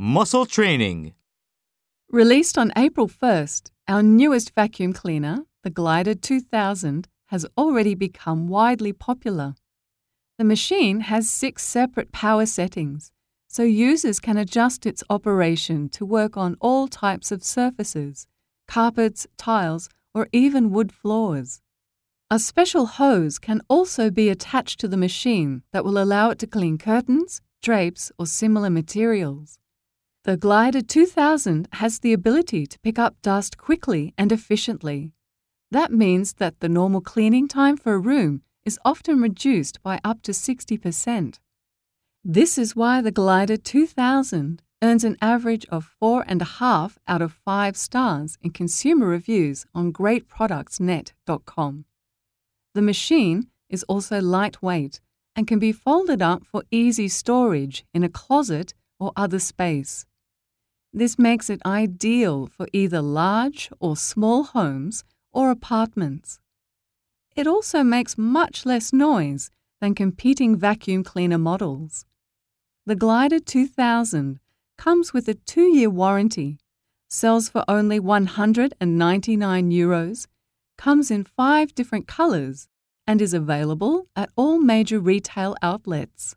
Muscle training. Released on April 1st, our newest vacuum cleaner, the Glider 2000, has already become widely popular. The machine has six separate power settings, so users can adjust its operation to work on all types of surfaces carpets, tiles, or even wood floors. A special hose can also be attached to the machine that will allow it to clean curtains, drapes, or similar materials. The Glider 2000 has the ability to pick up dust quickly and efficiently. That means that the normal cleaning time for a room is often reduced by up to 60%. This is why the Glider 2000 earns an average of 4.5 out of 5 stars in consumer reviews on greatproductsnet.com. The machine is also lightweight and can be folded up for easy storage in a closet or other space. This makes it ideal for either large or small homes or apartments. It also makes much less noise than competing vacuum cleaner models. The Glider 2000 comes with a two year warranty, sells for only 199 euros, comes in five different colours, and is available at all major retail outlets.